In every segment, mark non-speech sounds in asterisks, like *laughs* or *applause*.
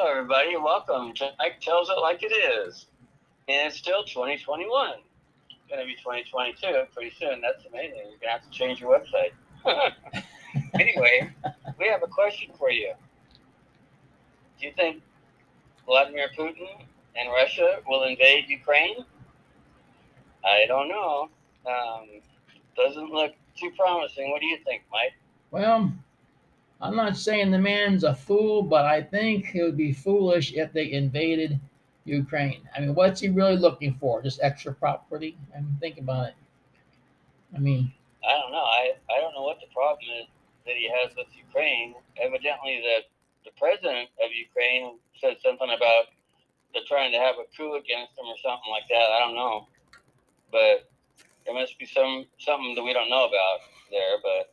Hello, everybody. Welcome. Mike tells it like it is. And it's still 2021. It's going to be 2022 pretty soon. That's amazing. You're going to have to change your website. *laughs* anyway, we have a question for you. Do you think Vladimir Putin and Russia will invade Ukraine? I don't know. Um, doesn't look too promising. What do you think, Mike? Well, I'm not saying the man's a fool, but I think it would be foolish if they invaded Ukraine. I mean, what's he really looking for? Just extra property? I mean, think about it. I mean, I don't know. I, I don't know what the problem is that he has with Ukraine. Evidently, the the president of Ukraine said something about they're trying to have a coup against him or something like that. I don't know, but there must be some something that we don't know about there. But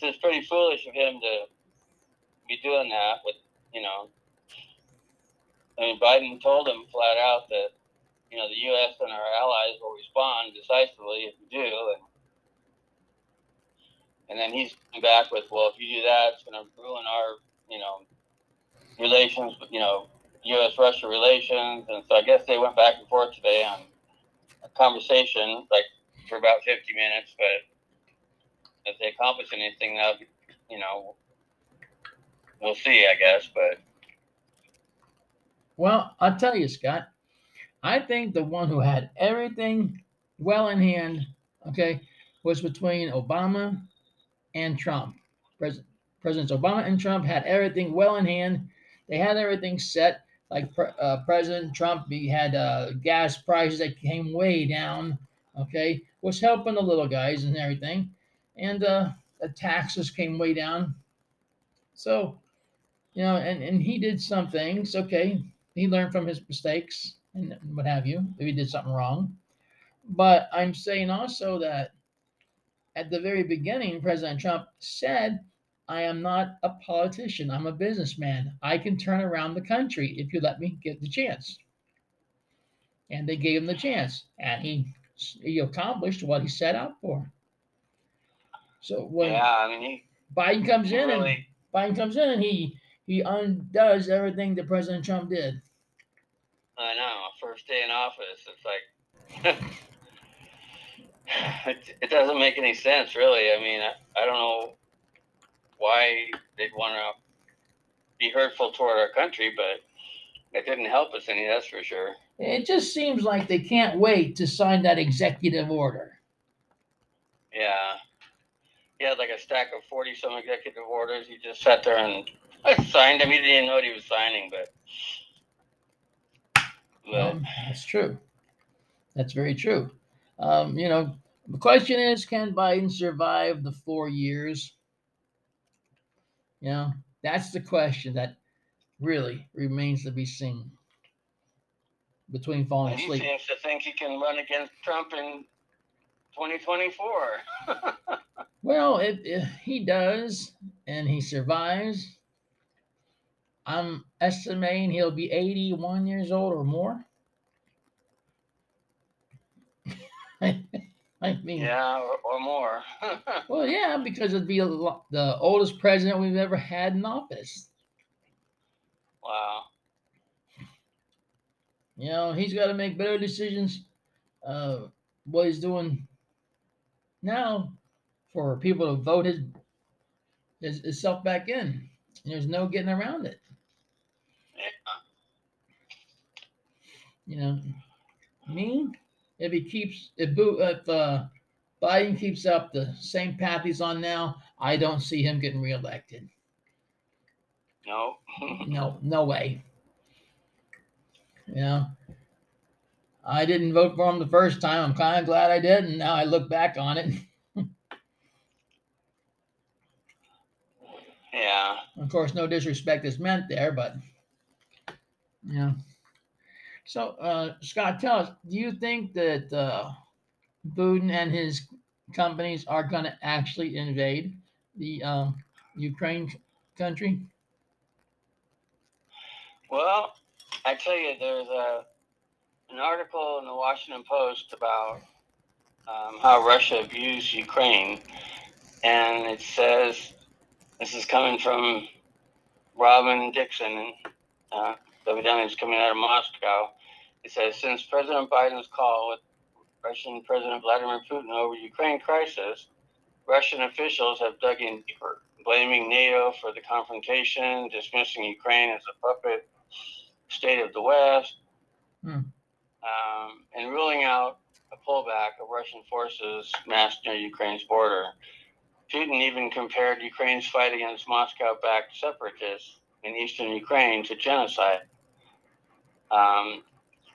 it's pretty foolish of him to be doing that. With you know, I mean, Biden told him flat out that you know the U.S. and our allies will respond decisively if we do, and and then he's back with, well, if you do that, it's going to ruin our, you know, relations, you know, U.S. Russia relations. And so I guess they went back and forth today on a conversation, like for about 50 minutes. But if they accomplish anything, that you know, we'll see, I guess. But well, I'll tell you, Scott. I think the one who had everything well in hand, okay, was between Obama and Trump. President Presidents Obama and Trump had everything well in hand. They had everything set. Like uh, President Trump, he had uh, gas prices that came way down. Okay, was helping the little guys and everything, and uh, the taxes came way down. So, you know, and and he did some things. Okay, he learned from his mistakes and what have you. If he did something wrong, but I'm saying also that at the very beginning, President Trump said, I am not a politician. I'm a businessman. I can turn around the country if you let me get the chance. And they gave him the chance, and he he accomplished what he set out for. So when yeah, I mean, he, Biden comes he in really, and Biden comes in and he he undoes everything that President Trump did. I know. First day in office, it's like *laughs* it, it doesn't make any sense, really. I mean, I, I don't know why they'd want to be hurtful toward our country, but it didn't help us any, that's for sure. It just seems like they can't wait to sign that executive order. Yeah. He had like a stack of 40 some executive orders. He just sat there and signed them. He didn't even know what he was signing, but. Well, that's true. That's very true. Um, you know, the question is, can Biden survive the four years? You know, that's the question that really remains to be seen between falling he asleep. He seems to think he can run against Trump in 2024. *laughs* well, if, if he does and he survives, I'm estimating he'll be 81 years old or more. *laughs* I mean, yeah, or, or more. *laughs* well, yeah, because it'd be a, the oldest president we've ever had in office. Wow. You know, he's got to make better decisions. Uh, what he's doing now for people to vote his his, his self back in. There's no getting around it. You know, me if he keeps if if uh, Biden keeps up the same path he's on now, I don't see him getting reelected. No. *laughs* no, no way. You know, I didn't vote for him the first time. I'm kind of glad I did, and now I look back on it. *laughs* yeah. Of course, no disrespect is meant there, but yeah. So, uh, Scott, tell us, do you think that uh, Putin and his companies are going to actually invade the um, Ukraine country? Well, I tell you, there's a an article in the Washington Post about um, how Russia abused Ukraine, and it says this is coming from Robyn Dixon, and uh, evidently it's coming out of Moscow. It says since President Biden's call with Russian President Vladimir Putin over Ukraine crisis, Russian officials have dug in deeper, blaming NATO for the confrontation, dismissing Ukraine as a puppet state of the West, Hmm. um, and ruling out a pullback of Russian forces massed near Ukraine's border. Putin even compared Ukraine's fight against Moscow backed separatists in eastern Ukraine to genocide. Um,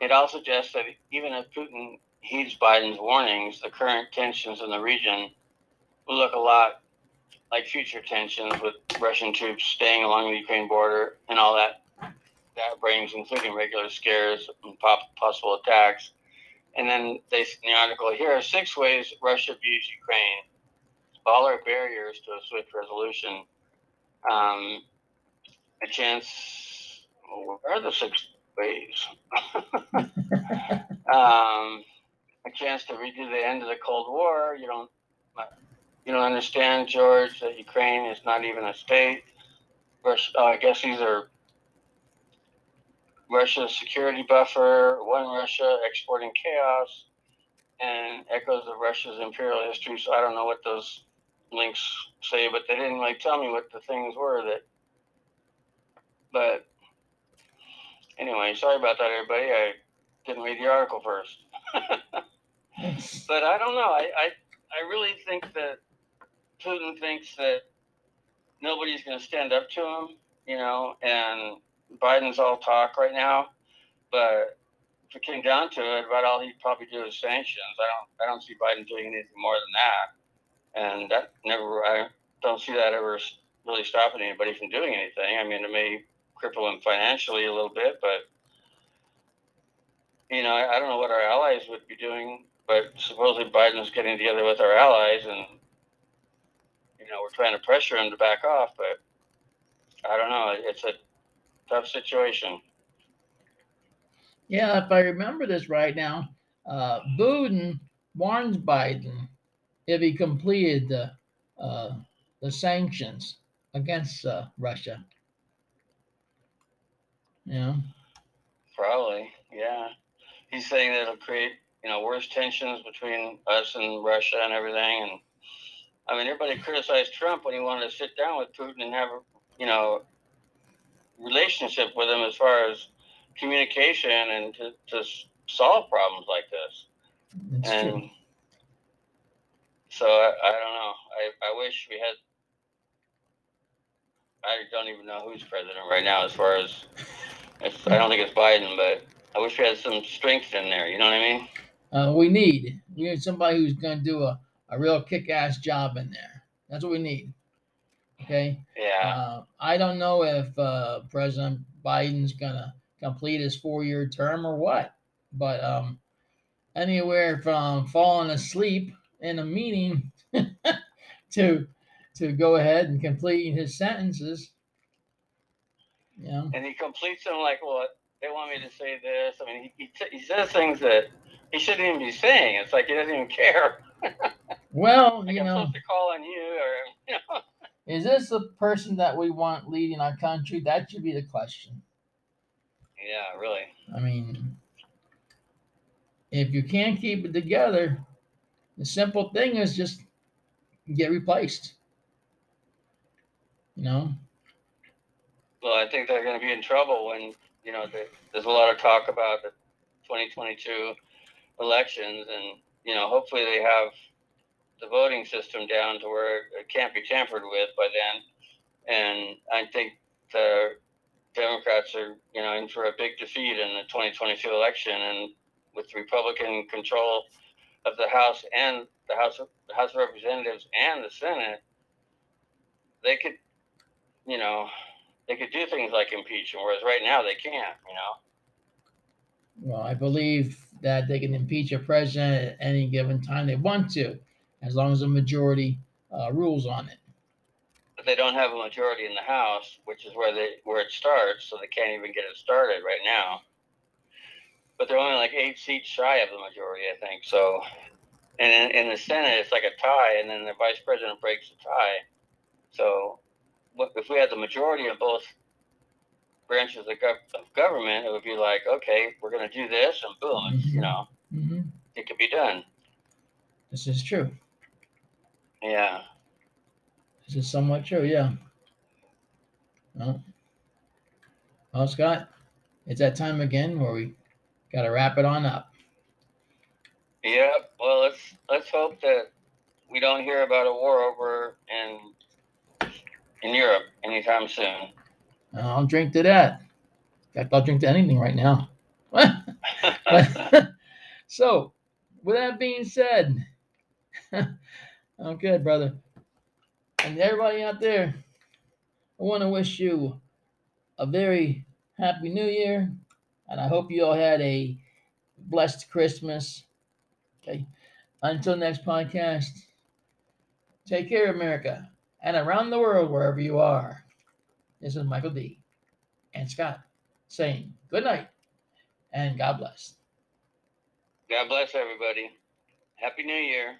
it all suggests that even if Putin heeds Biden's warnings, the current tensions in the region will look a lot like future tensions with Russian troops staying along the Ukraine border and all that that brings, including regular scares and possible attacks. And then they in the article here are six ways Russia views Ukraine. All are barriers to a swift resolution. Um, a chance. Well, where are the six ways? *laughs* um, a chance to redo the end of the Cold War. You don't. You don't understand, George, that Ukraine is not even a state. Russia, oh, I guess these are Russia's security buffer, one Russia exporting chaos, and echoes of Russia's imperial history. So I don't know what those links say, but they didn't really tell me what the things were that. But anyway, sorry about that, everybody. I didn't read the article first. *laughs* but I don't know. I, I, I really think that Putin thinks that nobody's going to stand up to him, you know, and Biden's all talk right now, but if it came down to it, about all he'd probably do is sanctions. I don't, I don't see Biden doing anything more than that, and that never, I don't see that ever really stopping anybody from doing anything. I mean, it may cripple him financially a little bit, but you know, I, I don't know what our allies would be doing, but supposedly Biden's getting together with our allies, and you know, we're trying to pressure him to back off, but I don't know. It's a tough situation. Yeah, if I remember this right now, uh, Biden warns Biden if he completed the uh, the sanctions against uh, Russia. Yeah. Probably, yeah. He's saying that it'll create, you know, worse tensions between us and Russia and everything. And I mean, everybody criticized Trump when he wanted to sit down with Putin and have, a, you know, relationship with him as far as communication and to, to solve problems like this. That's and true. So I, I don't know. I, I wish we had. I don't even know who's president right now. As far as, it's, I don't think it's Biden, but I wish we had some strength in there. You know what I mean? Uh, we need we need somebody who's going to do a, a real kick-ass job in there. That's what we need. Okay. Yeah. Uh, I don't know if uh, President Biden's gonna complete his four-year term or what, but um, anywhere from falling asleep in a meeting *laughs* to to go ahead and complete his sentences. Know, and he completes them like, well, they want me to say this. I mean, he, he, t- he says things that he shouldn't even be saying. It's like he doesn't even care. *laughs* well, Like you I'm know, supposed to call on you, or *laughs* you know. is this the person that we want leading our country? That should be the question. Yeah, really. I mean, if you can't keep it together, the simple thing is just get replaced. You know, Well, I think they're going to be in trouble when you know the, there's a lot of talk about the 2022 elections, and you know hopefully they have the voting system down to where it can't be tampered with by then. And I think the Democrats are you know in for a big defeat in the 2022 election, and with Republican control of the House and the House of the House of Representatives and the Senate, they could, you know, they could do things like impeach him, whereas right now they can't. You know. well, I believe that they can impeach a president at any given time they want to, as long as a majority uh, rules on it. But they don't have a majority in the House, which is where they where it starts, so they can't even get it started right now. But they're only like eight seats shy of the majority, I think. So, and in, in the Senate, it's like a tie, and then the vice president breaks the tie. So, if we had the majority of both branches of, gov- of government, it would be like, okay, we're going to do this, and boom, it's, you know, hmm it could be done. This is true. Yeah. This is somewhat true. Yeah. Well, well, Scott, it's that time again where we got to wrap it on up. Yeah, Well, let's let's hope that we don't hear about a war over in in Europe anytime soon. I'll drink to that. In fact, I'll drink to anything right now. *laughs* So, with that being said, *laughs* I'm good, brother. And everybody out there, I want to wish you a very happy new year. And I hope you all had a blessed Christmas. Okay. Until next podcast, take care, America, and around the world, wherever you are. This is Michael D. and Scott saying good night and God bless. God bless everybody. Happy New Year.